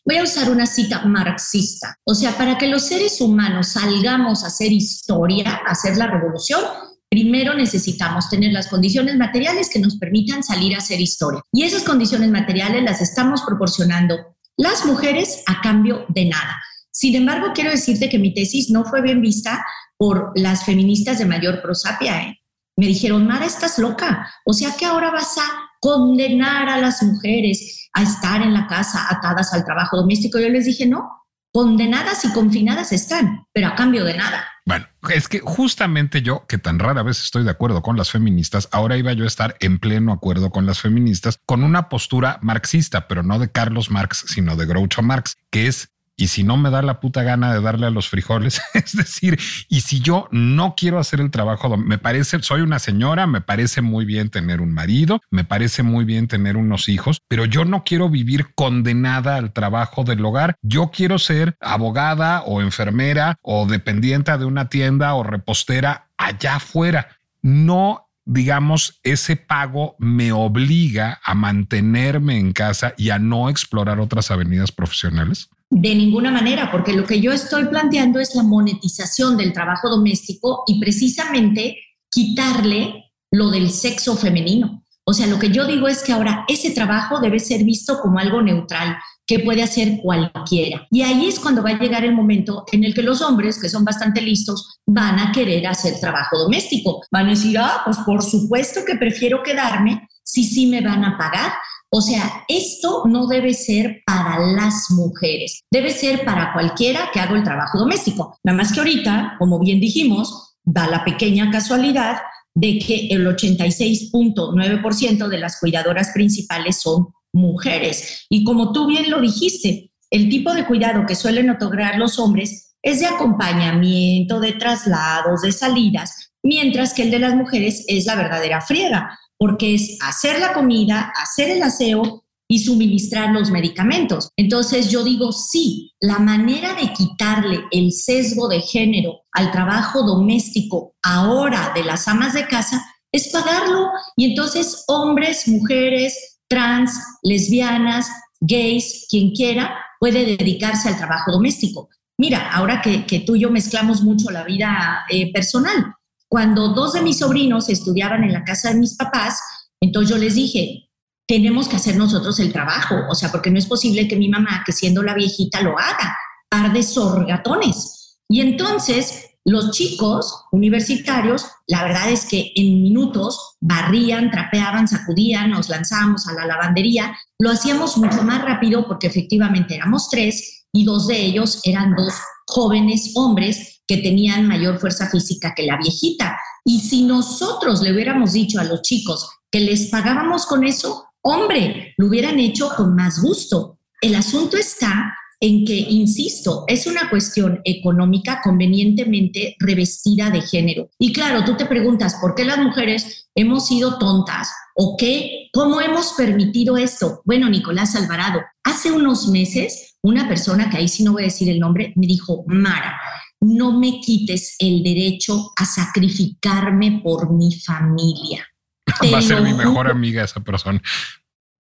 [SPEAKER 2] voy a usar una cita marxista. O sea, para que los seres humanos salgamos a hacer historia, a hacer la revolución, primero necesitamos tener las condiciones materiales que nos permitan salir a hacer historia. Y esas condiciones materiales las estamos proporcionando las mujeres a cambio de nada. Sin embargo, quiero decirte que mi tesis no fue bien vista por las feministas de mayor prosapia. ¿eh? Me dijeron, Mara, estás loca. O sea que ahora vas a condenar a las mujeres a estar en la casa atadas al trabajo doméstico. Yo les dije, no, condenadas y confinadas están, pero a cambio de nada.
[SPEAKER 1] Bueno, es que justamente yo, que tan rara vez estoy de acuerdo con las feministas, ahora iba yo a estar en pleno acuerdo con las feministas con una postura marxista, pero no de Carlos Marx, sino de Groucho Marx, que es y si no me da la puta gana de darle a los frijoles, es decir, y si yo no quiero hacer el trabajo, me parece, soy una señora, me parece muy bien tener un marido, me parece muy bien tener unos hijos, pero yo no quiero vivir condenada al trabajo del hogar. Yo quiero ser abogada o enfermera o dependiente de una tienda o repostera allá afuera. No digamos, ese pago me obliga a mantenerme en casa y a no explorar otras avenidas profesionales?
[SPEAKER 2] De ninguna manera, porque lo que yo estoy planteando es la monetización del trabajo doméstico y precisamente quitarle lo del sexo femenino. O sea, lo que yo digo es que ahora ese trabajo debe ser visto como algo neutral, que puede hacer cualquiera. Y ahí es cuando va a llegar el momento en el que los hombres, que son bastante listos, van a querer hacer trabajo doméstico. Van a decir, ah, pues por supuesto que prefiero quedarme si sí me van a pagar. O sea, esto no debe ser para las mujeres, debe ser para cualquiera que haga el trabajo doméstico. Nada más que ahorita, como bien dijimos, da la pequeña casualidad de que el 86.9% de las cuidadoras principales son mujeres. Y como tú bien lo dijiste, el tipo de cuidado que suelen otorgar los hombres es de acompañamiento, de traslados, de salidas, mientras que el de las mujeres es la verdadera friega porque es hacer la comida, hacer el aseo y suministrar los medicamentos. Entonces yo digo, sí, la manera de quitarle el sesgo de género al trabajo doméstico ahora de las amas de casa es pagarlo. Y entonces hombres, mujeres, trans, lesbianas, gays, quien quiera, puede dedicarse al trabajo doméstico. Mira, ahora que, tú y yo mezclamos mucho la vida eh, personal, cuando dos de mis sobrinos estudiaban en la casa de mis papás, entonces yo les dije, tenemos que hacer nosotros el trabajo, o sea, porque no es posible que mi mamá, que siendo la viejita, lo haga, par de sorgatones. Y entonces los chicos universitarios, la verdad es que en minutos barrían, trapeaban, sacudían, nos lanzábamos a la lavandería, lo hacíamos mucho más rápido porque efectivamente éramos tres y dos de ellos eran dos jóvenes hombres que tenían mayor fuerza física que la viejita. Y si nosotros le hubiéramos dicho a los chicos que les pagábamos con eso, hombre, lo hubieran hecho con más gusto. El asunto está en que, insisto, es una cuestión económica convenientemente revestida de género. Y claro, tú te preguntas, ¿por qué las mujeres hemos sido tontas? ¿O qué? ¿Cómo hemos permitido esto? Bueno, Nicolás Alvarado, hace unos meses, una persona, que ahí sí no voy a decir el nombre, me dijo, Mara, no me quites el derecho a sacrificarme por mi familia.
[SPEAKER 1] Va a ser mi mejor amiga esa persona.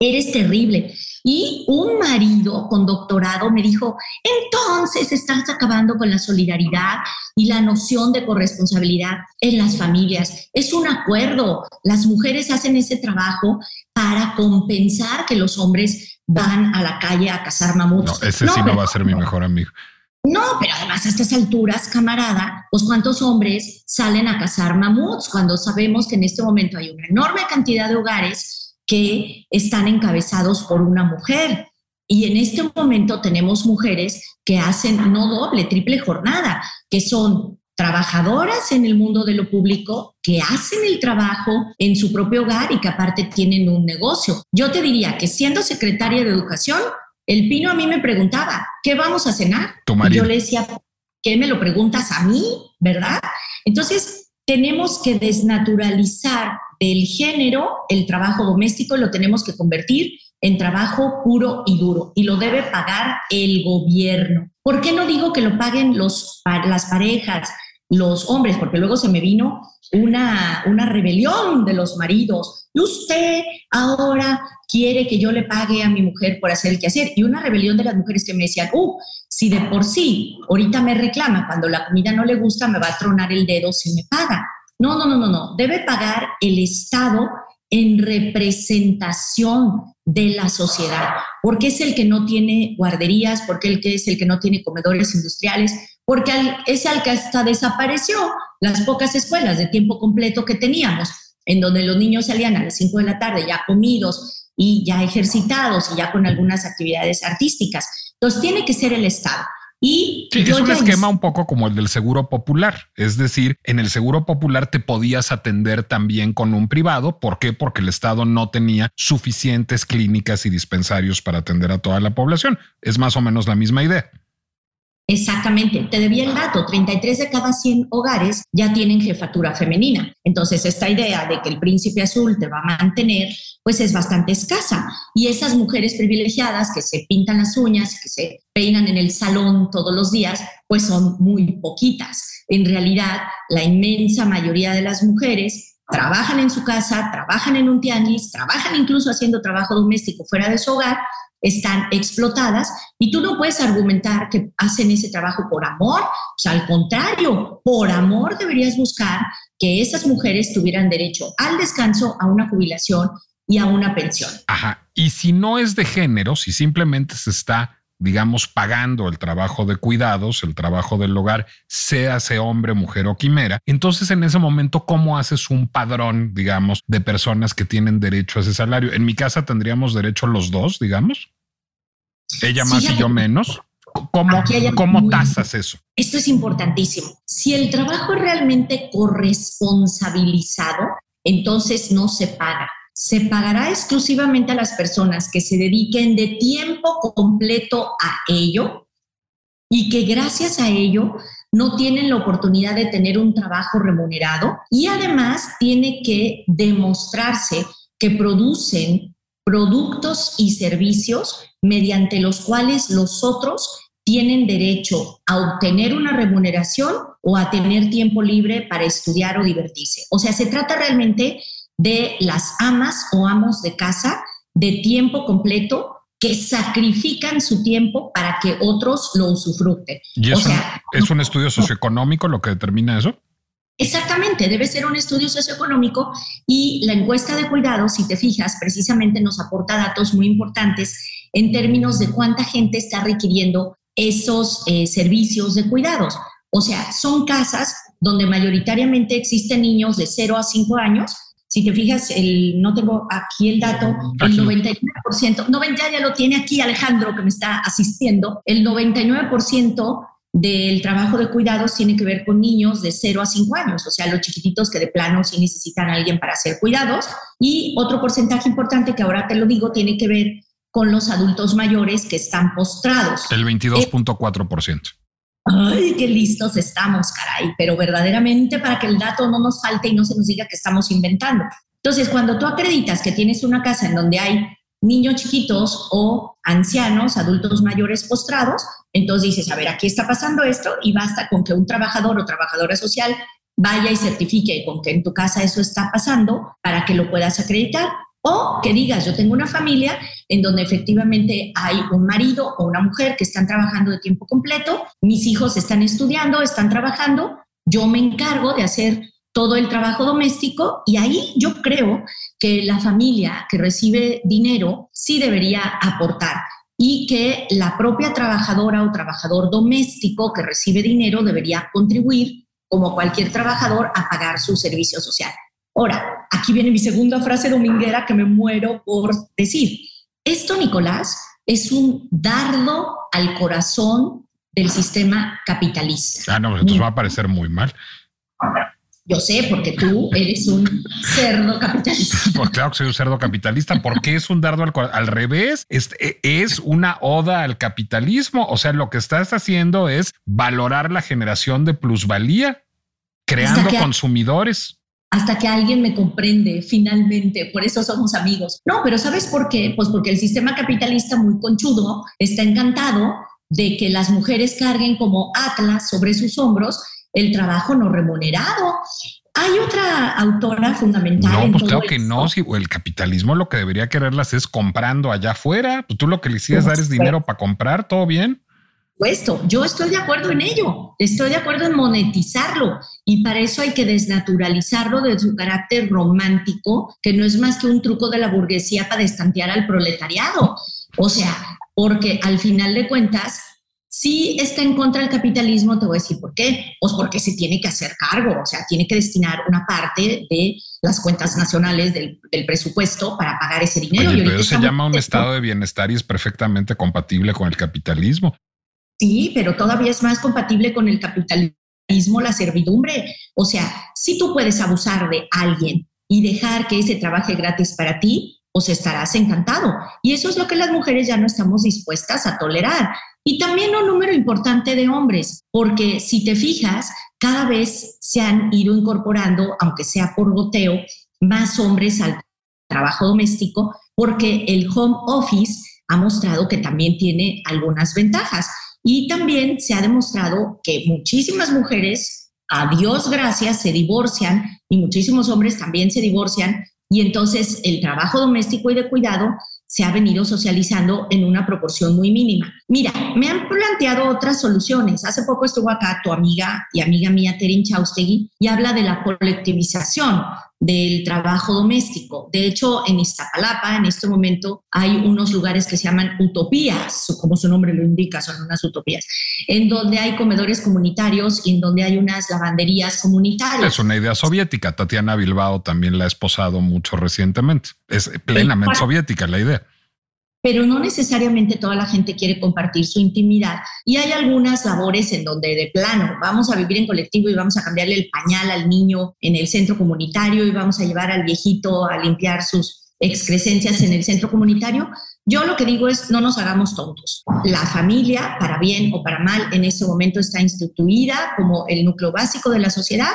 [SPEAKER 2] Eres terrible. Y un marido con doctorado me dijo, entonces estás acabando con la solidaridad y la noción de corresponsabilidad en las familias. Es un acuerdo. Las mujeres hacen ese trabajo para compensar que los hombres van a la calle a cazar mamuts.
[SPEAKER 1] No, ese sí no va a ser mi mejor amigo.
[SPEAKER 2] No, pero además a estas alturas, camarada, pues cuántos hombres salen a cazar mamuts cuando sabemos que en este momento hay una enorme cantidad de hogares que están encabezados por una mujer. Y en este momento tenemos mujeres que hacen no doble, triple jornada, que son trabajadoras en el mundo de lo público, que hacen el trabajo en su propio hogar y que aparte tienen un negocio. Yo te diría que siendo secretaria de educación, el Pino a mí me preguntaba, ¿qué vamos a cenar?
[SPEAKER 1] Y
[SPEAKER 2] yo le decía, ¿qué me lo preguntas a mí? ¿Verdad? Entonces, tenemos que desnaturalizar del género, el trabajo doméstico lo tenemos que convertir en trabajo puro y duro y lo debe pagar el gobierno. ¿Por qué no digo que lo paguen los, las parejas, los hombres? Porque luego se me vino una, una rebelión de los maridos. Y usted ahora quiere que yo le pague a mi mujer por hacer el quehacer. Y una rebelión de las mujeres que me decían, uh, si de por sí ahorita me reclama, cuando la comida no le gusta, me va a tronar el dedo si me paga. No, no, no, no, no. Debe pagar el Estado en representación de la sociedad, porque es el que no tiene guarderías, porque el que es el que no tiene comedores industriales, porque es el que hasta desapareció las pocas escuelas de tiempo completo que teníamos, en donde los niños salían a las 5 de la tarde ya comidos y ya ejercitados y ya con algunas actividades artísticas. Entonces tiene que ser el Estado. Y
[SPEAKER 1] es un esquema un poco como el del seguro popular. Es decir, en el seguro popular te podías atender también con un privado. ¿Por qué? Porque el Estado no tenía suficientes clínicas y dispensarios para atender a toda la población. Es más o menos la misma idea.
[SPEAKER 2] Exactamente, te debía el dato, 33 de cada 100 hogares ya tienen jefatura femenina. Entonces, esta idea de que el príncipe azul te va a mantener, pues es bastante escasa. Y esas mujeres privilegiadas que se pintan las uñas, que se peinan en el salón todos los días, pues son muy poquitas. En realidad, la inmensa mayoría de las mujeres trabajan en su casa, trabajan en un tianguis, trabajan incluso haciendo trabajo doméstico fuera de su hogar están explotadas y tú no puedes argumentar que hacen ese trabajo por amor, sea, al contrario, por amor deberías buscar que esas mujeres tuvieran derecho al descanso, a una jubilación y a una pensión.
[SPEAKER 1] Ajá, y si no es de género, si simplemente se está digamos, pagando el trabajo de cuidados, el trabajo del hogar, sea ese hombre, mujer o quimera. Entonces, en ese momento, ¿cómo haces un padrón, digamos, de personas que tienen derecho a ese salario? En mi casa tendríamos derecho los dos, digamos. Ella más y yo menos. ¿Cómo, ¿cómo tasas eso?
[SPEAKER 2] Esto es importantísimo. Si el trabajo es realmente corresponsabilizado, entonces no se paga se pagará exclusivamente a las personas que se dediquen de tiempo completo a ello y que gracias a ello no tienen la oportunidad de tener un trabajo remunerado y además tiene que demostrarse que producen productos y servicios mediante los cuales los otros tienen derecho a obtener una remuneración o a tener tiempo libre para estudiar o divertirse. O sea, se trata realmente de las amas o amos de casa de tiempo completo que sacrifican su tiempo para que otros lo usufructen.
[SPEAKER 1] ¿Y es, un, es un estudio socioeconómico lo que determina eso?
[SPEAKER 2] Exactamente, debe ser un estudio socioeconómico y la encuesta de cuidados, si te fijas, precisamente nos aporta datos muy importantes en términos de cuánta gente está requiriendo esos eh, servicios de cuidados. O sea, son casas donde mayoritariamente existen niños de 0 a 5 años si te fijas, el, no tengo aquí el dato, el 99%, 90 ya lo tiene aquí Alejandro que me está asistiendo, el 99% del trabajo de cuidados tiene que ver con niños de 0 a 5 años, o sea, los chiquititos que de plano sí necesitan a alguien para hacer cuidados. Y otro porcentaje importante que ahora te lo digo tiene que ver con los adultos mayores que están postrados.
[SPEAKER 1] El 22.4%.
[SPEAKER 2] Ay, qué listos estamos, caray, pero verdaderamente para que el dato no nos falte y no se nos diga que estamos inventando. Entonces, cuando tú acreditas que tienes una casa en donde hay niños chiquitos o ancianos, adultos mayores postrados, entonces dices, a ver, aquí está pasando esto y basta con que un trabajador o trabajadora social vaya y certifique con que en tu casa eso está pasando para que lo puedas acreditar. O que digas, yo tengo una familia en donde efectivamente hay un marido o una mujer que están trabajando de tiempo completo, mis hijos están estudiando, están trabajando, yo me encargo de hacer todo el trabajo doméstico y ahí yo creo que la familia que recibe dinero sí debería aportar y que la propia trabajadora o trabajador doméstico que recibe dinero debería contribuir como cualquier trabajador a pagar su servicio social. Ahora, aquí viene mi segunda frase dominguera que me muero por decir. Esto, Nicolás, es un dardo al corazón del sistema capitalista.
[SPEAKER 1] Ah, no, entonces va a parecer muy mal.
[SPEAKER 2] Yo sé, porque tú eres un cerdo capitalista.
[SPEAKER 1] Pues claro que soy un cerdo capitalista. ¿Por qué es un dardo al, al revés? Es, es una oda al capitalismo. O sea, lo que estás haciendo es valorar la generación de plusvalía, creando consumidores
[SPEAKER 2] hasta que alguien me comprende finalmente, por eso somos amigos. No, pero ¿sabes por qué? Pues porque el sistema capitalista muy conchudo está encantado de que las mujeres carguen como atlas sobre sus hombros el trabajo no remunerado. Hay otra autora fundamental.
[SPEAKER 1] No, pues claro que no. Si el capitalismo lo que debería quererlas es comprando allá afuera. Pues tú lo que le quisieras dar es dinero para comprar, todo bien
[SPEAKER 2] supuesto, yo estoy de acuerdo en ello, estoy de acuerdo en monetizarlo y para eso hay que desnaturalizarlo de su carácter romántico, que no es más que un truco de la burguesía para destantear al proletariado. O sea, porque al final de cuentas, si está en contra del capitalismo, te voy a decir por qué. Pues porque se tiene que hacer cargo, o sea, tiene que destinar una parte de las cuentas nacionales del, presupuesto para pagar ese dinero.
[SPEAKER 1] Oye, pero se llama un estado de bienestar y es perfectamente compatible con el capitalismo.
[SPEAKER 2] Sí, pero todavía es más compatible con el capitalismo la servidumbre. O sea, si tú puedes abusar de alguien y dejar que ese trabaje gratis para ti, pues estarás encantado. Y eso es lo que las mujeres ya no estamos dispuestas a tolerar. Y también un número importante de hombres, porque si te fijas, cada vez se han ido incorporando, aunque sea por goteo, más hombres al trabajo doméstico, porque el home office ha mostrado que también tiene algunas ventajas. Y también se ha demostrado que muchísimas mujeres, a Dios gracias, se divorcian y muchísimos hombres también se divorcian y entonces el trabajo doméstico y de cuidado se ha venido socializando en una proporción muy mínima. Mira, me han planteado otras soluciones. Hace poco estuvo acá tu amiga y amiga mía, Terin Chaustegui, y habla de la colectivización del trabajo doméstico. De hecho, en Iztapalapa, en este momento, hay unos lugares que se llaman utopías, como su nombre lo indica, son unas utopías, en donde hay comedores comunitarios y en donde hay unas lavanderías comunitarias.
[SPEAKER 1] Es una idea soviética. Tatiana Bilbao también la ha esposado mucho recientemente. Es plenamente soviética la idea
[SPEAKER 2] pero no necesariamente toda la gente quiere compartir su intimidad. Y hay algunas labores en donde de plano vamos a vivir en colectivo y vamos a cambiarle el pañal al niño en el centro comunitario y vamos a llevar al viejito a limpiar sus excrescencias en el centro comunitario. Yo lo que digo es, no nos hagamos tontos. La familia, para bien o para mal, en este momento está instituida como el núcleo básico de la sociedad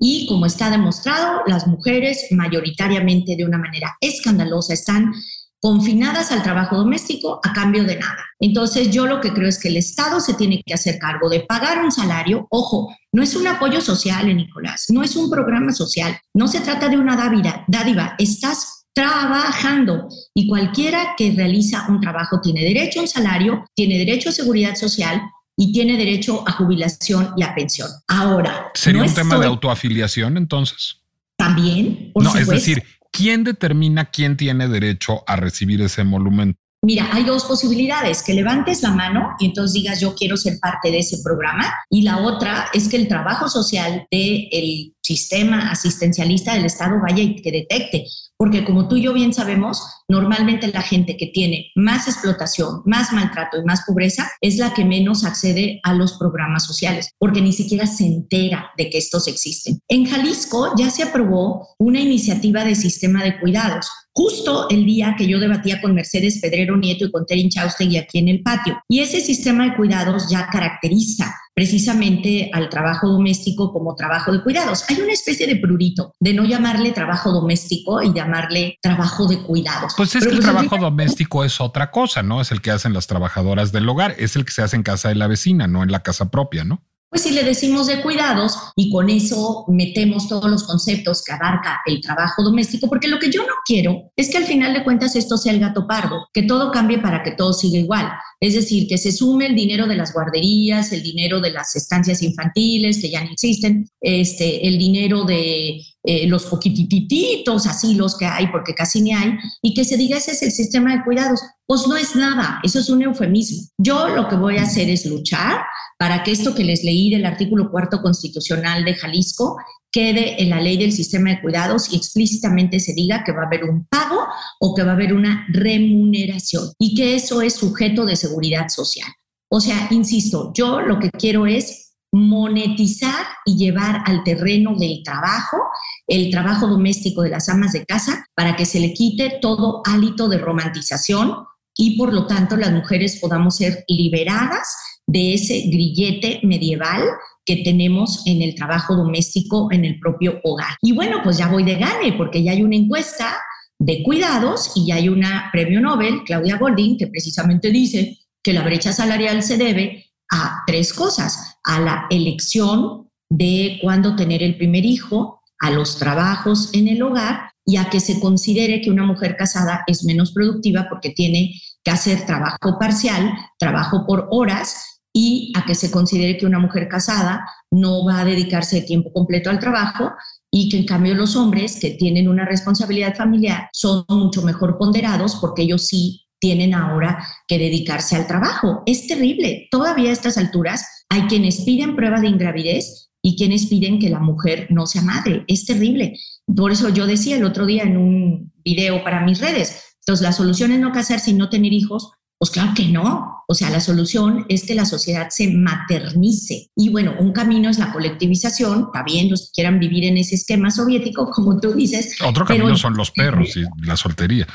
[SPEAKER 2] y como está demostrado, las mujeres mayoritariamente de una manera escandalosa están confinadas al trabajo doméstico a cambio de nada. Entonces yo lo que creo es que el Estado se tiene que hacer cargo de pagar un salario. Ojo, no es un apoyo social, Nicolás, no es un programa social, no se trata de una dádiva, dádiva. estás trabajando y cualquiera que realiza un trabajo tiene derecho a un salario, tiene derecho a seguridad social y tiene derecho a jubilación y a pensión. Ahora,
[SPEAKER 1] ¿sería un tema de autoafiliación entonces?
[SPEAKER 2] También,
[SPEAKER 1] por no, es decir, ¿quién determina quién tiene derecho a recibir ese emolumento?
[SPEAKER 2] Mira, hay dos posibilidades, que levantes la mano y entonces digas yo quiero ser parte de ese programa y la otra es que el trabajo social del sistema asistencialista del Estado vaya y que detecte, porque como tú y yo bien sabemos, normalmente la gente que tiene más explotación, más maltrato y más pobreza es la que menos accede a los programas sociales, porque ni siquiera se entera de que estos existen. En Jalisco ya se aprobó una iniciativa de sistema de cuidados justo el día que yo debatía con Mercedes Pedrero Nieto y con Terin y aquí en el patio. Y ese sistema de cuidados ya caracteriza precisamente al trabajo doméstico como trabajo de cuidados. Hay una especie de prurito de no llamarle trabajo doméstico y llamarle trabajo de cuidados.
[SPEAKER 1] Pues es que el pues, trabajo doméstico es otra cosa, ¿no? Es el que hacen las trabajadoras del hogar, es el que se hace en casa de la vecina, no en la casa propia, ¿no?
[SPEAKER 2] Pues si le decimos de cuidados y con eso metemos todos los conceptos que abarca el trabajo doméstico, porque lo que yo no quiero es que al final de cuentas esto sea el gato pardo, que todo cambie para que todo siga igual. Es decir, que se sume el dinero de las guarderías, el dinero de las estancias infantiles que ya no existen, este, el dinero de eh, los poquitititos los que hay, porque casi ni hay, y que se diga ese es el sistema de cuidados. Pues no es nada, eso es un eufemismo. Yo lo que voy a hacer es luchar para que esto que les leí del artículo cuarto constitucional de Jalisco quede en la ley del sistema de cuidados y explícitamente se diga que va a haber un pago o que va a haber una remuneración y que eso es sujeto de seguridad social. O sea, insisto, yo lo que quiero es monetizar y llevar al terreno del trabajo el trabajo doméstico de las amas de casa para que se le quite todo hálito de romantización y por lo tanto las mujeres podamos ser liberadas de ese grillete medieval que tenemos en el trabajo doméstico en el propio hogar. Y bueno, pues ya voy de gane porque ya hay una encuesta de cuidados y ya hay una premio Nobel, Claudia Golding, que precisamente dice que la brecha salarial se debe a tres cosas, a la elección de cuándo tener el primer hijo, a los trabajos en el hogar y a que se considere que una mujer casada es menos productiva porque tiene que hacer trabajo parcial, trabajo por horas y a que se considere que una mujer casada no va a dedicarse de tiempo completo al trabajo y que en cambio los hombres que tienen una responsabilidad familiar son mucho mejor ponderados porque ellos sí tienen ahora que dedicarse al trabajo. Es terrible. Todavía a estas alturas hay quienes piden prueba de ingravidez y quienes piden que la mujer no sea madre. Es terrible. Por eso yo decía el otro día en un video para mis redes, entonces la solución es no casarse y no tener hijos pues claro que no. O sea, la solución es que la sociedad se maternice. Y bueno, un camino es la colectivización. Está bien, los que quieran vivir en ese esquema soviético, como tú dices.
[SPEAKER 1] Otro camino son los perros y la soltería.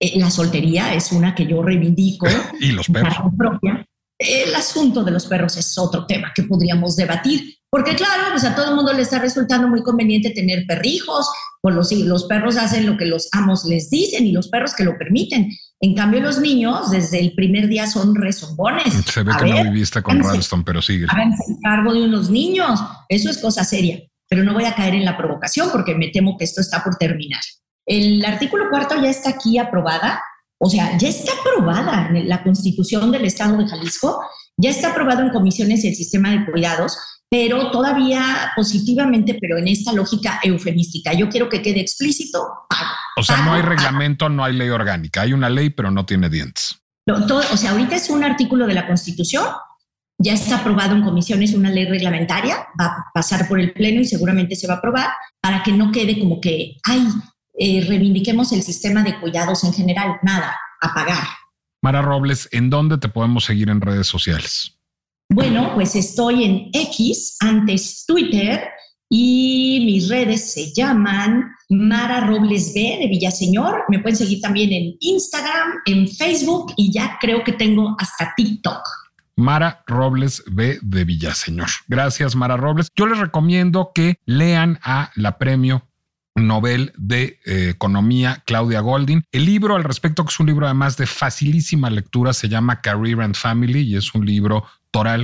[SPEAKER 2] Eh, la soltería es una que yo reivindico.
[SPEAKER 1] y los perros.
[SPEAKER 2] Propia. El asunto de los perros es otro tema que podríamos debatir, porque claro, pues a todo el mundo le está resultando muy conveniente tener perrijos, pues los, los perros hacen lo que los amos les dicen y los perros que lo permiten. En cambio, los niños desde el primer día son rezongones.
[SPEAKER 1] Se ve que no viviste con Ralston, pero sigue.
[SPEAKER 2] Háganse cargo de unos niños. Eso es cosa seria. Pero no voy a caer en la provocación porque me temo que esto está por terminar. El artículo cuarto ya está aquí aprobada. O sea, ya está aprobada en la Constitución del Estado de Jalisco. Ya está aprobado en comisiones el sistema de cuidados pero todavía positivamente, pero en esta lógica eufemística. Yo quiero que quede explícito,
[SPEAKER 1] O sea, no hay reglamento, no hay ley orgánica, hay una ley, pero no tiene dientes.
[SPEAKER 2] o sea, ahorita es un artículo de la Constitución, ya está aprobado en comisiones una ley reglamentaria, va a pasar por el Pleno y seguramente se va a aprobar para que no quede como que, ay, eh, reivindiquemos el sistema de cuidados en general, nada, apagar.
[SPEAKER 1] Mara Robles, ¿en dónde te podemos seguir en redes sociales?
[SPEAKER 2] Bueno, pues estoy en X, antes Twitter, y mis redes se llaman Mara Robles B de Villaseñor. Me pueden seguir también en Instagram, en Facebook y ya creo que tengo hasta TikTok.
[SPEAKER 1] Mara Robles B de Villaseñor. Gracias, Mara Robles. Yo les recomiendo que lean a la premio Nobel de eh, Economía, Claudia Goldin. El libro al respecto, que es un libro además de facilísima lectura, se llama Career and Family y es un libro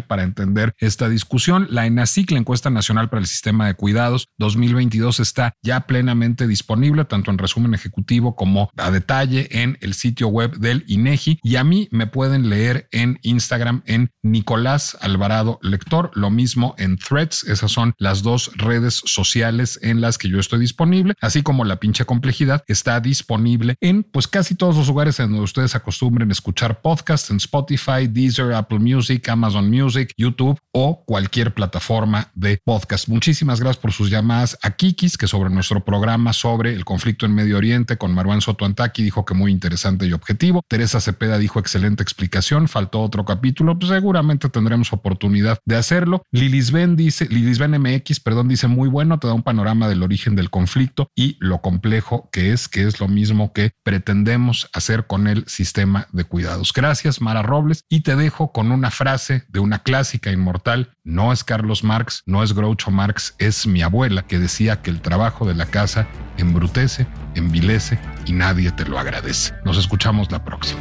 [SPEAKER 1] para entender esta discusión. La ENACIC, la encuesta nacional para el sistema de cuidados 2022, está ya plenamente disponible, tanto en resumen ejecutivo como a detalle en el sitio web del INEGI. Y a mí me pueden leer en Instagram en Nicolás Alvarado Lector, lo mismo en Threads. Esas son las dos redes sociales en las que yo estoy disponible, así como la pinche complejidad está disponible en pues casi todos los lugares en donde ustedes acostumbren escuchar podcasts, en Spotify, Deezer, Apple Music, Amazon Amazon Music, YouTube o cualquier plataforma de podcast. Muchísimas gracias por sus llamadas a Kikis, que sobre nuestro programa sobre el conflicto en Medio Oriente con Marwan Soto Antaki dijo que muy interesante y objetivo. Teresa Cepeda dijo excelente explicación. Faltó otro capítulo. Pues seguramente tendremos oportunidad de hacerlo. Lilisben dice, Lilisben MX, perdón, dice muy bueno, te da un panorama del origen del conflicto y lo complejo que es, que es lo mismo que pretendemos hacer con el sistema de cuidados. Gracias, Mara Robles, y te dejo con una frase de una clásica inmortal. No es Carlos Marx, no es Groucho Marx, es mi abuela que decía que el trabajo de la casa embrutece, envilece y nadie te lo agradece. Nos escuchamos la próxima.